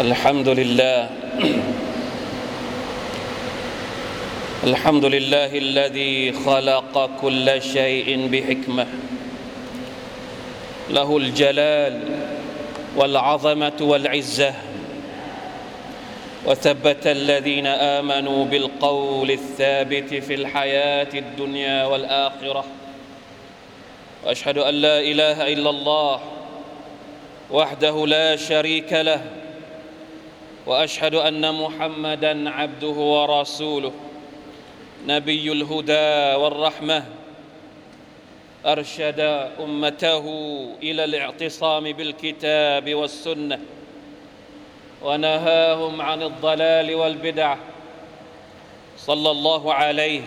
الحمد لله. الحمد لله الذي خلق كل شيء بحكمة. له الجلال والعظمة والعزة. وثبت الذين آمنوا بالقول الثابت في الحياة الدنيا والآخرة. وأشهد أن لا إله إلا الله وحده لا شريك له. وأشهد أن محمدا عبده ورسوله. نبي الهدى والرحمة. أرشد أمته إلى الاعتصام بالكتاب والسنة. ونهاهم عن الضلال والبدع. صلى الله عليه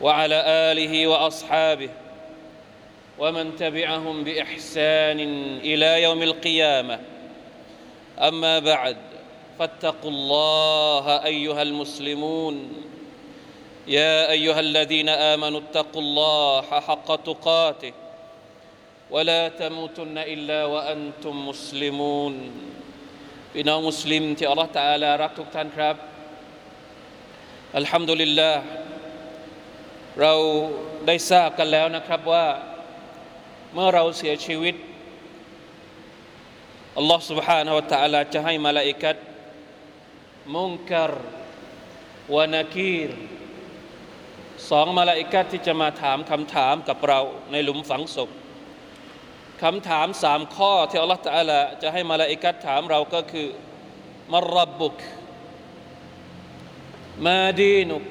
وعلى آله وأصحابه. ومن تبعهم بإحسان إلى يوم القيامة. أما بعد فاتقوا الله ايها المسلمون يا ايها الذين امنوا اتقوا الله حق تقاته ولا تموتن الا وانتم مسلمون พี่น้องมุสลิมที่อัลลอฮฺตะอาลารักทุกท่านครับอัลฮัมดุลิลลาห์เราได้ทราบกันแล้วนะครับว่า เมื่อเราเสียชีวิตอัลลอฮฺ سبحانه และ تعالى จะให้มาลาอิกัด มุงกัรวานากีรสองมาลาอิกัดที่จะมาถามคำถามกับเราในหลุมฝังศพคำถามสามข้อที่อัลลอฮฺตะอลาจะให้มาลาอิกัดถามเราก็คือมารบบุกมาดีนุก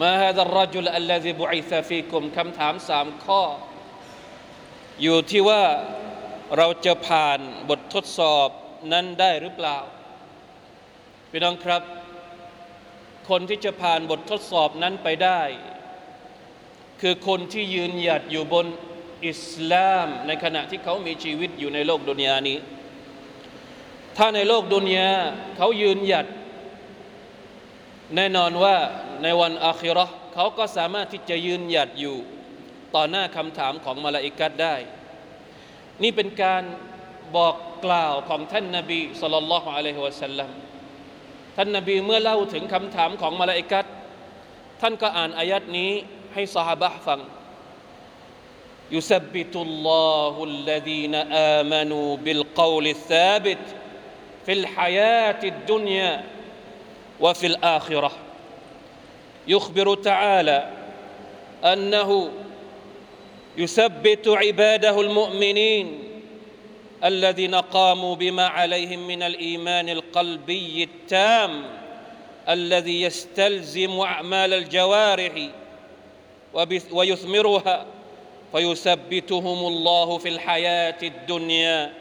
มาฮะดรจุลอัลลซีบุอิซาฟีกุมคำถามสามข้อ อยู่ที่ว่าเราจะผ่านบททดสอบนั้นได้หรือเปล่า พี่น้องครับ คนที่จะผ่านบททดสอบนั้นไปได้ คือคนที่ยืนหยัดอยู่บนอิสลามในขณะที่เขามีชีวิตอยู่ในโลกดุนยานี้ ถ้าในโลกดุนยาเขายืนหยัด แน่นอนว่าในวันอาคิรอเขาก็สามารถที่จะยืนหยัดอยู่ต่อหน้าคำถามของมาลาอิกัดได้ นี่เป็นการบอกกล่าวของท่านนาบีสุลต่านละฮ์อะลัยฮิวะสัลลัม ท่านนาบีเมื่อเล่าถึงคำถามของมาลาอิกัดท่านก็อ่านอายัดนี้ให้สหบะฟัง يثبت الله الذين آمنوا بالقول الثابت في الحياة الدنيا وفي الآخرة يخبر تعالى أنه يثبت عباده المؤمنين الذين قاموا بما عليهم من الإيمان القلبي التام الذي يستلزم أعمال الجوارح ويثمرها فيثبتهم الله في الحياة الدنيا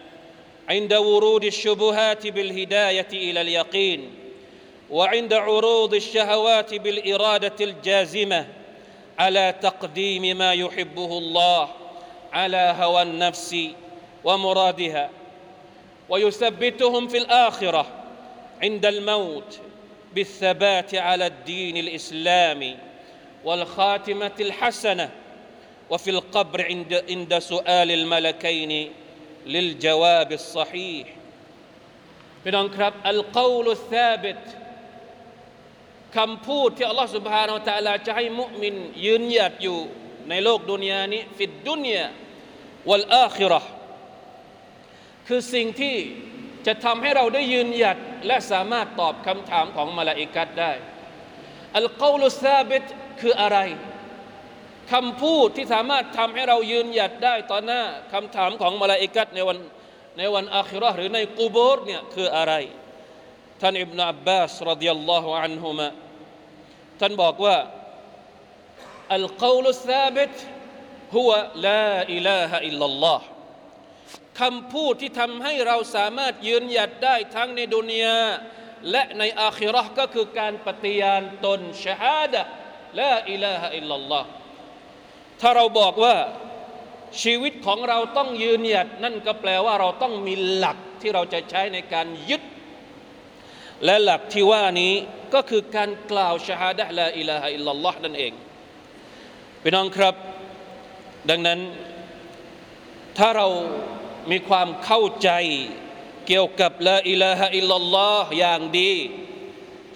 عند ورود الشبهات بالهداية إلى اليقين وعند عروض الشهوات بالإرادة الجازمة على تقديم ما يحبه الله على هوى النفس ومرادها ويثبتهم في الآخرة عند الموت بالثبات على الدين الإسلامي والخاتمة الحسنة وفي القبر عند عند سؤال الملكين للجواب الصحيح พี่น้องครับอัลกอลุทาบิตคำพูดที่อัลลอฮฺ سبحانه และ تعالى จะให้มุมินยืนหยัดอยู่ในโลกดุนยานี้ฟิดดุนยาวัลอาคิรอ คือสิ่งที่จะทำให้เราได้ยืนหยัดและสามารถตอบคำถามของมาลาอิกัดได้อัลกอลุทาบิตคืออะไรคำพูดที่สามารถทำให้เรายืนหยัดได้ต่อหน้าคำถามของมาลาอิกัดในวันในวันอาคิรอหรือในกูโบร์เนี่ยคืออะไร ท่านอิบนาอับบาสรดิยัลลอฮุอันฮุมะท่านบอกว่าอัลกอลุซาบิตฮุวลาอิ คำพูดที่ทำให้เราสามารถยืนหยัดได้ทั้งในดุนยาและในอาคิรอก็คือการปฏิญาณตนชฮาดะลาอิลาฮะอิลลัลลอฮ์ถ้าเราบอกว่าชีวิตของเราต้องยืนหยัด นั่นก็แปลว่าเราต้องมีหลักที่เราจะใช้ในการยึด และหลักที่ว่านี้ก็คือการกล่าวชาฮาดะลาอิลาฮะอิลลัลลอฮ์นั่นเองพี่น้องครับ ดังนั้นถ้าเรา มีความเข้าใจเกี่ยวกับละอิลาฮะอิลลัลลอฮ์อย่างดี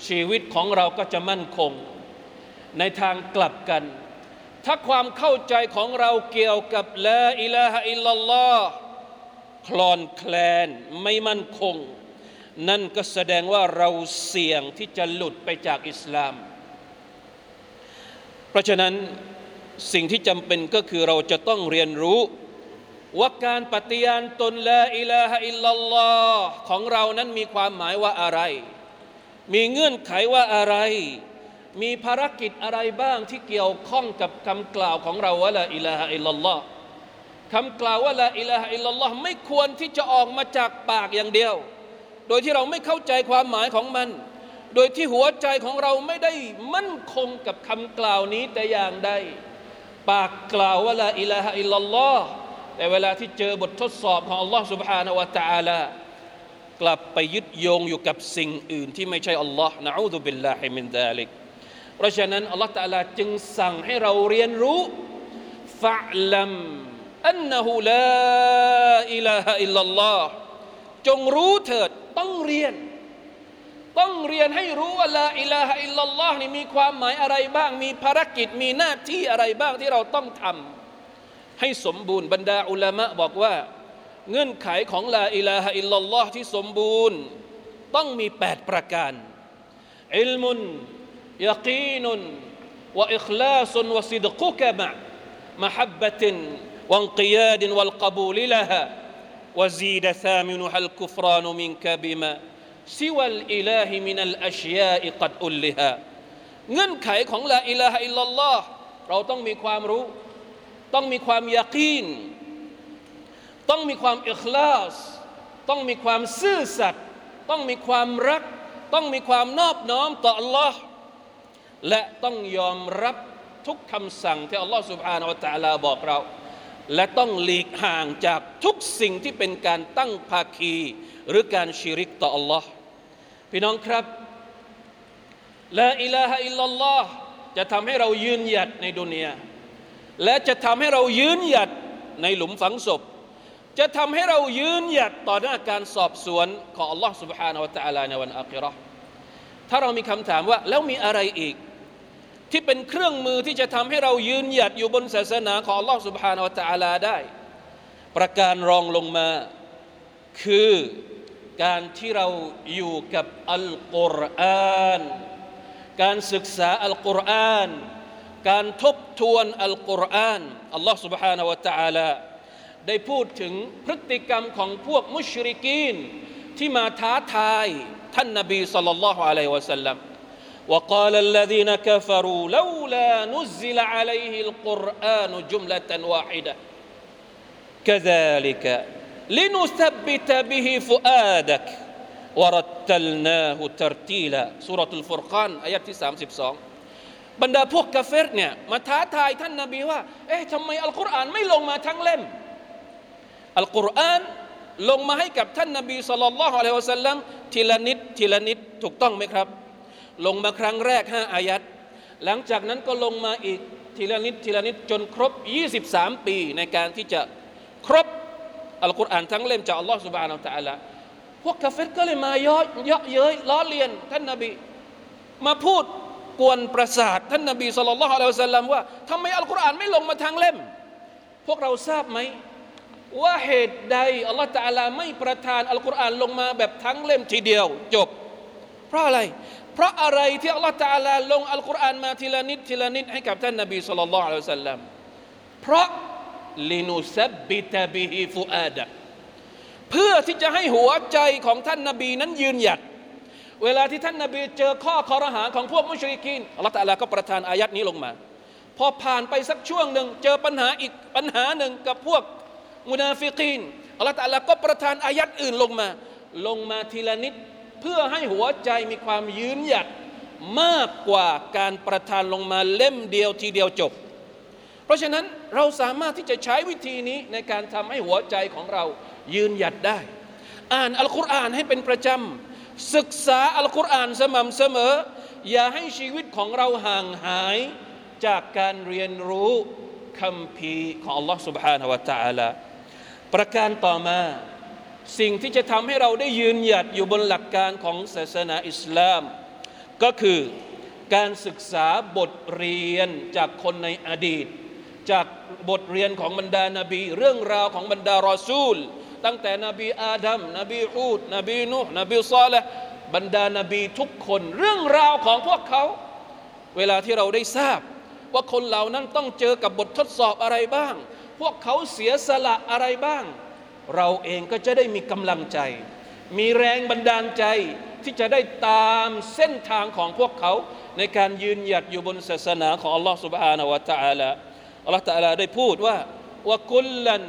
ชีวิตของเราก็จะมั่นคง ในทางกลับกัน ถ้าความเข้าใจของเราเกี่ยวกับละอิลาฮะอิลลัลลอฮ์คลอนแคลนไม่มั่นคง นั่นก็แสดงว่าเราเสี่ยงที่จะหลุดไปจากอิสลาม เพราะฉะนั้นสิ่งที่จำเป็นก็คือเราจะต้องเรียนรู้ ว่าการปฏิญาณตนละอิลาฮะอิลลัลลอฮ์ของเรานั้นมีความหมายว่าอะไร มีเงื่อนไขว่าอะไร มีภารกิจอะไรบ้างที่เกี่ยวข้องกับคำกล่าวของเราว่าละอิลาฮะอิลลัลลอฮ์คำกล่าวว่าละอิลาฮะอิลลัลลอฮ์ไม่ควรที่จะออกมาจากปากอย่างเดียว โดยที่เราไม่เข้าใจความหมายของมัน โดยที่หัวใจของเราไม่ได้มั่นคงกับคำกล่าวนี้แต่อย่างใด ปากกล่าวว่าلا إله إلا الله แต่เวลาที่เจอบททดสอบของอัลลอฮ์ سبحانه และ تعالى กลับไปยึดโยงอยู่กับสิ่งอื่นที่ไม่ใช่อัลลอฮ์นะอูซุบิลลาฮิมินดาลิก เพราะฉะนั้นอัลลอฮ์ตะอาลาจึงสั่งให้เราเรียนรู้ฟะลัมอันนะฮูลาอิลาฮะอิลลัลลอฮ์จงรู้เถิดต้องเรียน ต้องเรียนให้รู้ว่าลาอิลาฮะอิลลัลลอฮ์นี่มีความหมายอะไรบ้าง มีภารกิจมีหน้าที่อะไรบ้างที่เราต้องทำ ให้สมบูรณ์บรรดาอุลามะบอกว่า เงื่อนไขของลาอิลาฮะอิลลอฮ์ที่สมบูรณ์ ต้องมี 8 ประการอิลมุนยากีนุนวะอิคลาสุนวะซิดกุกะมะมหับบะตินوانقياد والقبول لها وزيد ثامنها الكفران منك بما سوى الإله من الأشياء قد ألها เงื่อนไขของ لا إله إلا الله เราต้องมีความรู้ ต้องมีความยากีน ต้องมีความอิคลาส ต้องมีความซื่อสัตย์ต้องมีความรัก ต้องมีความนอบน้อมต่อ Allah และต้องยอมรับทุกคำสั่งที่ Allah سبحانه และ تعالى บอกเรา และต้องหลีกห่างจากทุกสิ่งที่เป็นการตั้งภาคี หรือการชิริกต่อ Allah พี่น้องครับละอิลาฮะอิลลัลลอฮ์จะทำให้เรายืนหยัดในดุนยา และจะทำให้เรายืนหยัดในหลุมฝังศพ จะทำให้เรายืนหยัดต่อหน้าการสอบสวนของ Allah سبحانه และ تعالى ในวันอาคิเราะห์ถ้าเรามีคำถามว่าแล้วมีอะไรอีก ที่เป็นเครื่องมือที่จะทำให้เรายืนหยัดอยู่บนศาสนาของ Allah سبحانه และ تعالى ได้ ประการรองลงมาคือการที่เราอยู่กับอัลกุรอาน การศึกษาอัลกุรอาน การทบทวนอัลกุรอานอัลลอฮ์ سبحانه และ تعالى ได้พูดถึงพฤติกรรมของพวกมุชริกีน ที่มาท้าทายท่านนบีสัลลัลลอฮุอะลัยฮิวะสัลลัม وقال الذين كفروا لولا نزل عليه القرآن جملة واحدة كذلك لنثبت به فؤادك ورتلناه ترتيلا سورة الفرقان อายะที่32 บรรดาพวกกาเฟรเนี่ยมาท้าทายท่านนาบีว่า เอ๊ะทำไมอัลกุรอานไม่ลงมาทั้งเล่ม อัลกุรอานลงมาให้กับท่านนาบีสุลต่านลอฮ์อะลัยฮุสัลลัมทีละนิดทีละนิดถูกต้องไหมครับ ลงมาครั้งแรกห้าอายัดหลังจากนั้นก็ลงมาอีกทีละนิดทีละนิดจนครบ 23 ปีในการที่จะครบอัลกุรอานทั้งเล่มจากอัลลอฮฺสุบานอัลตะลาพวกกาเฟรก็เลยมาเยอะเย้ยล้อเลียนท่านนาบี มาพูด กวนประสาทท่านนาบีสุลต่านละฮ์อะลัยฮิวะสัลลัมว่าทำไมอัลกุรอานไม่ลงมาทั้งเล่ม พวกเราทราบไหมว่าเหตุใดอัลลอฮฺตะลาไม่ประทานอัลกุรอานลงมาแบบทั้งเล่มทีเดียวจบ เพราะอะไร เพราะอะไรที่อัลลอฮฺตะลาลงอัลกุรอานมาทีละนิดทีละนิดให้กับท่านนบีสุลต่านละฮ์อะลัยฮิวะสัลลัมเพราะลินุซับบิตบิฮิฟุอาดะเพื่อที่จะให้หัวใจของท่านนบีนั้นยืนหยัด เวลาที่ท่านนบีเจอข้อคอรหาของพวกมุชริกีนอัลลอฮฺตะลาก็ประทานอายัดนี้ลงมา พอผ่านไปสักช่วงหนึ่ง เจอปัญหาอีกปัญหาหนึ่งกับพวกมุนาฟิกีนอัลลอฮฺตะลาก็ประทานอายัดอื่นลงมา ลงมาทีละนิด เพื่อให้หัวใจมีความยืนหยัดมากกว่าการประทานลงมาเล่มเดียวทีเดียวจบ เพราะฉะนั้นเราสามารถที่จะใช้วิธีนี้ในการทำให้หัวใจของเรายืนหยัดได้ อ่านอัลกุรอานให้เป็นประจำ ศึกษาอัลกุรอานสม่ำเสมอ อย่าให้ชีวิตของเราห่างหายจากการเรียนรู้คำพีของ Allah سبحانه และ تعالى ประการต่อมา สิ่งที่จะทำให้เราได้ยืนหยัดอยู่บนหลักการของศาสนาอิสลาม ก็คือการศึกษาบทเรียนจากคนในอดีต จากบทเรียนของบรรดานาบี เรื่องราวของบรรดารอซูล ตั้งแต่นบีอาดัมนบีฮูดนบีนุนบีซอลบรรดานาบีทุกคน เรื่องราวของพวกเขา เวลาที่เราได้ทราบ ว่าคนเหล่านั้นต้องเจอกับบททดสอบอะไรบ้าง พวกเขาเสียสละอะไรบ้าง เราเองก็จะได้มีกำลังใจ มีแรงบันดาลใจที่จะได้ตามเส้นทางของพวกเขา ในการยืนหยัดอยู่บนศาสนาของอัลลอฮฺ سبحانه และ تعالى อัลลอฮฺ تعالى ได้พูดว่าว่ากุลลัน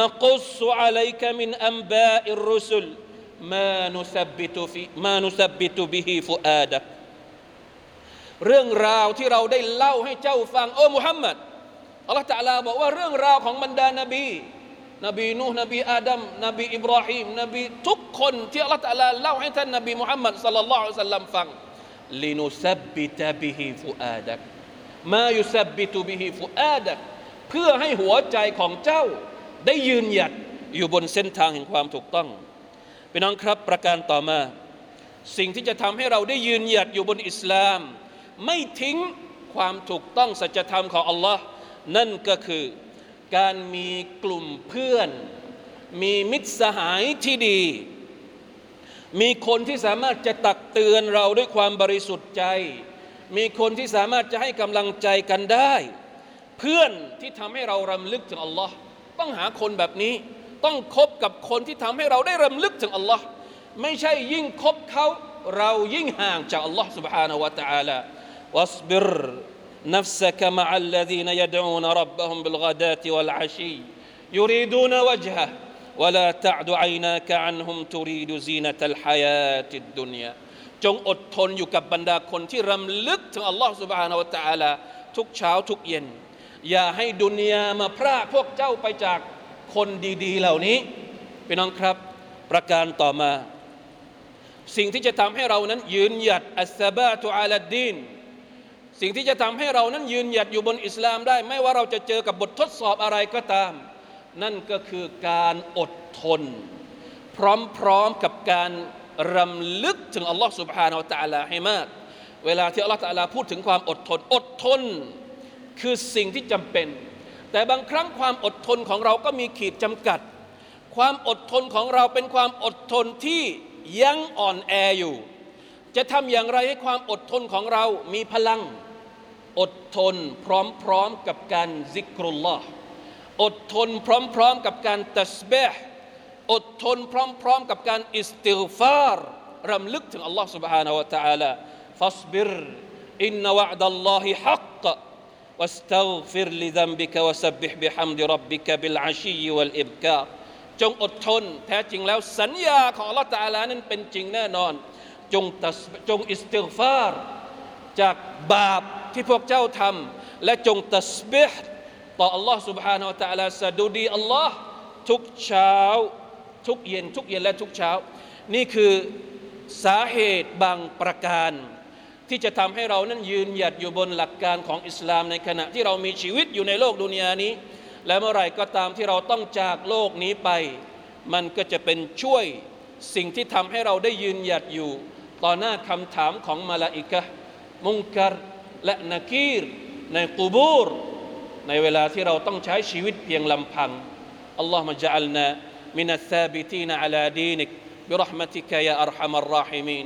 นกุสอะลัยกมินอัมบาอิรุสุลมานุสับบิตุฟิมานุสับบิตุบิฮิฟุอาดะเรื่องราวที่เราได้เล่าให้เจ้าฟังโอ้มุฮัมมัดอัลลอฮฺ تعالى บอกว่าเรื่องราวของบรรดานบีนบีนูห์นบีอาดัมนบีอิบราฮิมนบีทุกคนที่อัลลอฮฺตะลาเล่าให้ท่านนบีมุฮัมมัดสัลลัลลอฮุอะลัยฮิวะสัลลัมฟังลินุซับบิตบิฮิฟุอาดักมายุซับบิตุบิฮิฟุอาดักเพื่อให้หัวใจของเจ้า ได้ยืนหยัดอยู่บนเส้นทางแห่งความถูกต้องพี่น้องครับประการต่อมา สิ่งที่จะทำให้เราได้ยืนหยัดอยู่บนอิสลาม ไม่ทิ้งความถูกต้องสัจธรรมของอัลลอฮ์นั่นก็คือการมีกลุ่มเพื่อน มีมิตรสหายที่ดี มีคนที่สามารถจะตักเตือนเราด้วยความบริสุทธิ์ใจ มีคนที่สามารถจะให้กำลังใจกันได้ เพื่อนที่ทำให้เรารำลึกถึงอัลลอฮ์ ต้องหาคนแบบนี้ ต้องคบกับคนที่ทำให้เราได้รำลึกถึงอัลลอฮ์ไม่ใช่ยิ่งคบเขาเรายิ่งห่างจากอัลลอฮ์ سبحانه และ تعالى واصبر نفسك مع الذين يدعون ربهم بالغداة والعشي يريدون وجهه ولا تعد عيناك عنهم تريد زينة الحياة الدنيا จงอดทนอยู่กับบรรดาคนที่รำลึกถึงอัลลอฮ์ سبحانه และ تعالى ทุกเช้าทุกเย็น อย่าให้ดุนยามาพรากพวกเจ้าไปจากคนดีๆเหล่านี้พี่น้องครับ ประการต่อมา สิ่งที่จะทำให้เรานั้นยืนหยัดอัสซาบะตุอาลดดีนสิ่งที่จะทำให้เรานั้นยืนหยัดอยู่บนอิสลามได้ ไม่ว่าเราจะเจอกับบททดสอบอะไรก็ตาม นั่นก็คือการอดทน พร้อมๆกับการรำลึกถึงอัลลอฮ์ سبحانه และ تعالى ให้มาก เวลาที่อัลลอฮ์ تعالى พูดถึงความอดทน อดทน คือสิ่งที่จำเป็น แต่บางครั้งความอดทนของเราก็มีขีดจำกัด ความอดทนของเราเป็นความอดทนที่ยังอ่อนแออยู่ จะทำอย่างไรให้ความอดทนของเรามีพลังอดทนพร้อมๆกับการซิกรุลลอฮ์อดทนพร้อมๆกับการตัสเบห์อดทนพร้อมๆกับการอิสติฆฟารรำลึกถึงอัลลอฮ์ سبحانه และ تعالى ฟัสบิรอินนวะดัลลอฮิฮัก واستغفر لذنبك وسبح بحمد ربك بالعشي والإبكار จงอดทนแท้จริงแล้วสัญญาของอัลลอฮฺตาลานั้นเป็นจริงแน่นอน จงจงอิสติฆฟารจากบาปที่พวกเจ้าทำและจงตัสบิห์ต่อ Allah سبحانه และ تعالى สดุดีอัลลอฮ์ทุกเช้าทุกเย็นทุกเย็นและทุกเช้า นี่คือสาเหตุบางประการ ที่จะทำให้เรานั้นยืนหยัดอยู่บนหลักการของอิสลามในขณะที่เรามีชีวิตอยู่ในโลกดุนยานี้ และเมื่อไรก็ตามที่เราต้องจากโลกนี้ไป มันก็จะเป็นช่วยสิ่งที่ทำให้เราได้ยืนหยัดอยู่ ต่อหน้าคำถามของมาลาอิกะมุงกัรและนักีร ในกูบูร ในเวลาที่เราต้องใช้ชีวิตเพียงลำพังอัลลอฮฺมะจัลนามินัสซาบิตีนอัลาดีนิกบิรหมติกยาอัลฮัมอัลราฮิมีน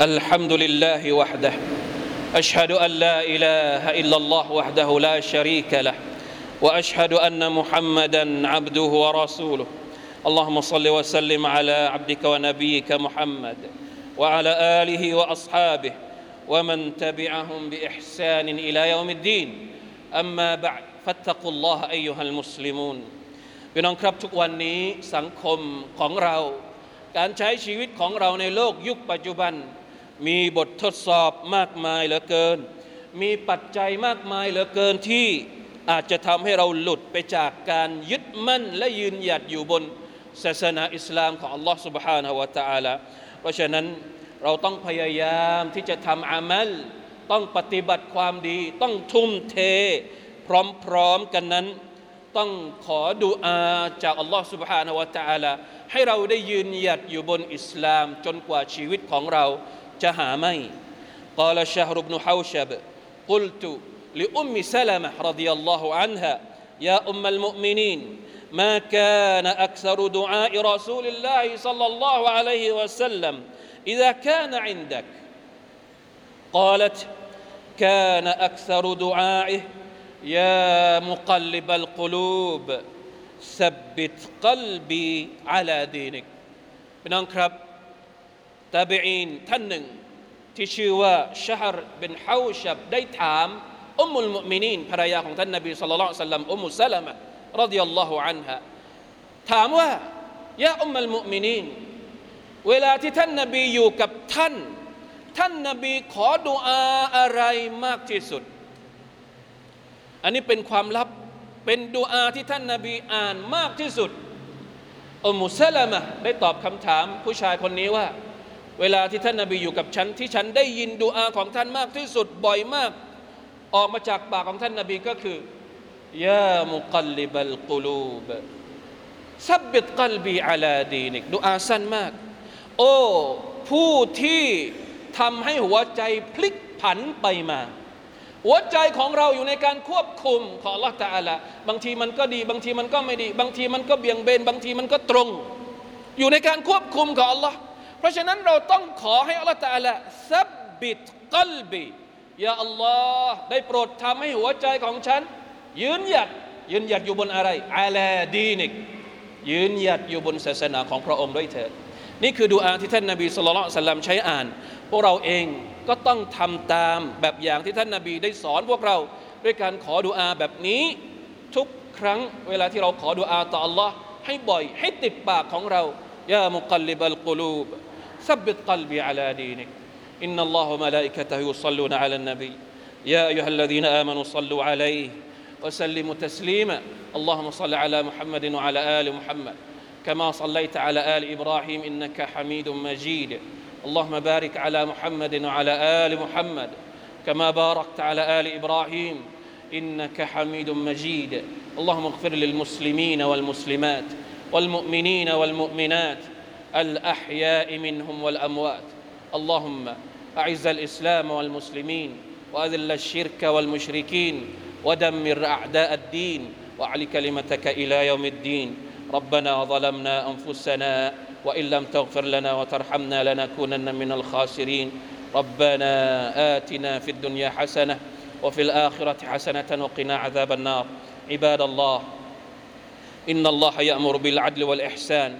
الحمد لله وحده اشهد ان لا اله الا الله وحده لا شريك له واشهد ان محمدا عبده ورسوله اللهم صل وسلم على عبدك ونبيك محمد وعلى اله واصحابه ومن تبعهم باحسان الى يوم الدين اما بعد فاتقوا الله ايها المسلمون พี่น้องครับทุกวันนี้สังคมของเรา การใช้ชีวิตของเราในโลกยุคปัจจุบัน มีบททดสอบมากมายเหลือเกิน มีปัจจัยมากมายเหลือเกินที่อาจจะทำให้เราหลุดไปจากการยึดมั่นและยืนหยัดอยู่บนศาสนาอิสลามของอัลลอฮ์ سبحانه และ تعالى เพราะฉะนั้นเราต้องพยายามที่จะทำอามัล ต้องปฏิบัติความดี ต้องทุ่มเท พร้อมๆกันนั้น ต้องขอดุอาจากอัลลอฮ์ سبحانه และ تعالى ให้เราได้ยืนหยัดอยู่บนอิสลาม จนกว่าชีวิตของเรา จะหาไม่ قال شهر بن حوشب قلت لأم سلمة رضي الله عنها يا أم المؤمنين ما كان أكثر دعاء رسول الله صلى الله عليه وسلم إذا كان عندك قالت كان أكثر دعائه يا مقلب القلوب ثبت قلبي على دينك พี่น้องครับ ตาบีอีนท่านหนึ่ง ที่ชื่อว่าชาฮรบินฮาวชับได้ถามอุมมุลมุมินีนภรรยาของท่านนบีสุลต่านสัลลัมอุมุสลามะรดิยัลลอฮุอันฮะถามว่ายาอุมมุลมุมินีนเวลาที่ท่านนบีอยู่กับท่าน ท่านนบีขอดุอาอะไรมากที่สุด อันนี้เป็นความลับเป็นดุอาที่ท่านนบีอ่านมากที่สุดอุมมุสลามะได้ตอบคำถามผู้ชายคนนี้ว่า เวลาที่ท่านนาบีอยู่กับฉัน ที่ฉันได้ยินดุอาของท่านมากที่สุดบ่อยมาก ออกมาจากปากของท่านนาบีก็คือยามุกัลลิบัลกุลูบซับบิตกัลบีอาลาดีนิกดุอาสั้นมาก โอ้ผู้ที่ทำให้หัวใจพลิกผันไปมา หัวใจของเราอยู่ในการควบคุมของ Allah ตาละบางทีมันก็ดี บางทีมันก็ไม่ดี บางทีมันก็เบี่ยงเบน บางทีมันก็ตรง อยู่ในการควบคุมของ Allah เพ ราะฉะนั้นเราต้องขอให้ Allah ตาละซับบิตกัลบียาอัลลอฮ์ได้โปรดทำให้หัวใจของฉัน ยืนหยัดยืนหยัดอยู่บนอะไรอาลาดีนิก ยืนหยัดอยู่บนศาสนาของพระองค์ด้วยเถิดนี่คือดูอาที่ท่านนาบีสุลต่านสัลลัมใช้อ่าน พวกเราเองก็ต้องทำตามแบบอย่างที่ท่านนาบีได้สอนพวกเราด้วยการขอดูอาแบบนี้ ทุกครั้งเวลาที่เราขอดูอาต่อ Allah ให้บ่อยให้ติดปากของเรายามุกัลลิบัลกุลูบ ثبت قلبي على دينك. إن الله وملائكته يصلون على النبي. يا أيها الذين آمنوا صلوا عليه وسلموا تسليما. اللهم صل على محمد وعلى آل محمد. كما صليت على آل إبراهيم إنك حميد مجيد. اللهم بارك على محمد وعلى آل محمد. كما باركت على آل إبراهيم إنك حميد مجيد. اللهم اغفر للمسلمين والمسلمات والمؤمنين والمؤمنات الأحياء منهم والأموات. اللهم أعز الإسلام والمسلمين وأذل الشرك والمشركين ودمر أعداء الدين وأعل كلمتك إلى يوم الدين. ربنا ظلمنا أنفسنا وإن لم تغفر لنا وترحمنا لنكونن من الخاسرين. ربنا آتنا في الدنيا حسنة وفي الآخرة حسنة وقنا عذاب النار. عباد الله إن الله يأمر بالعدل والإحسان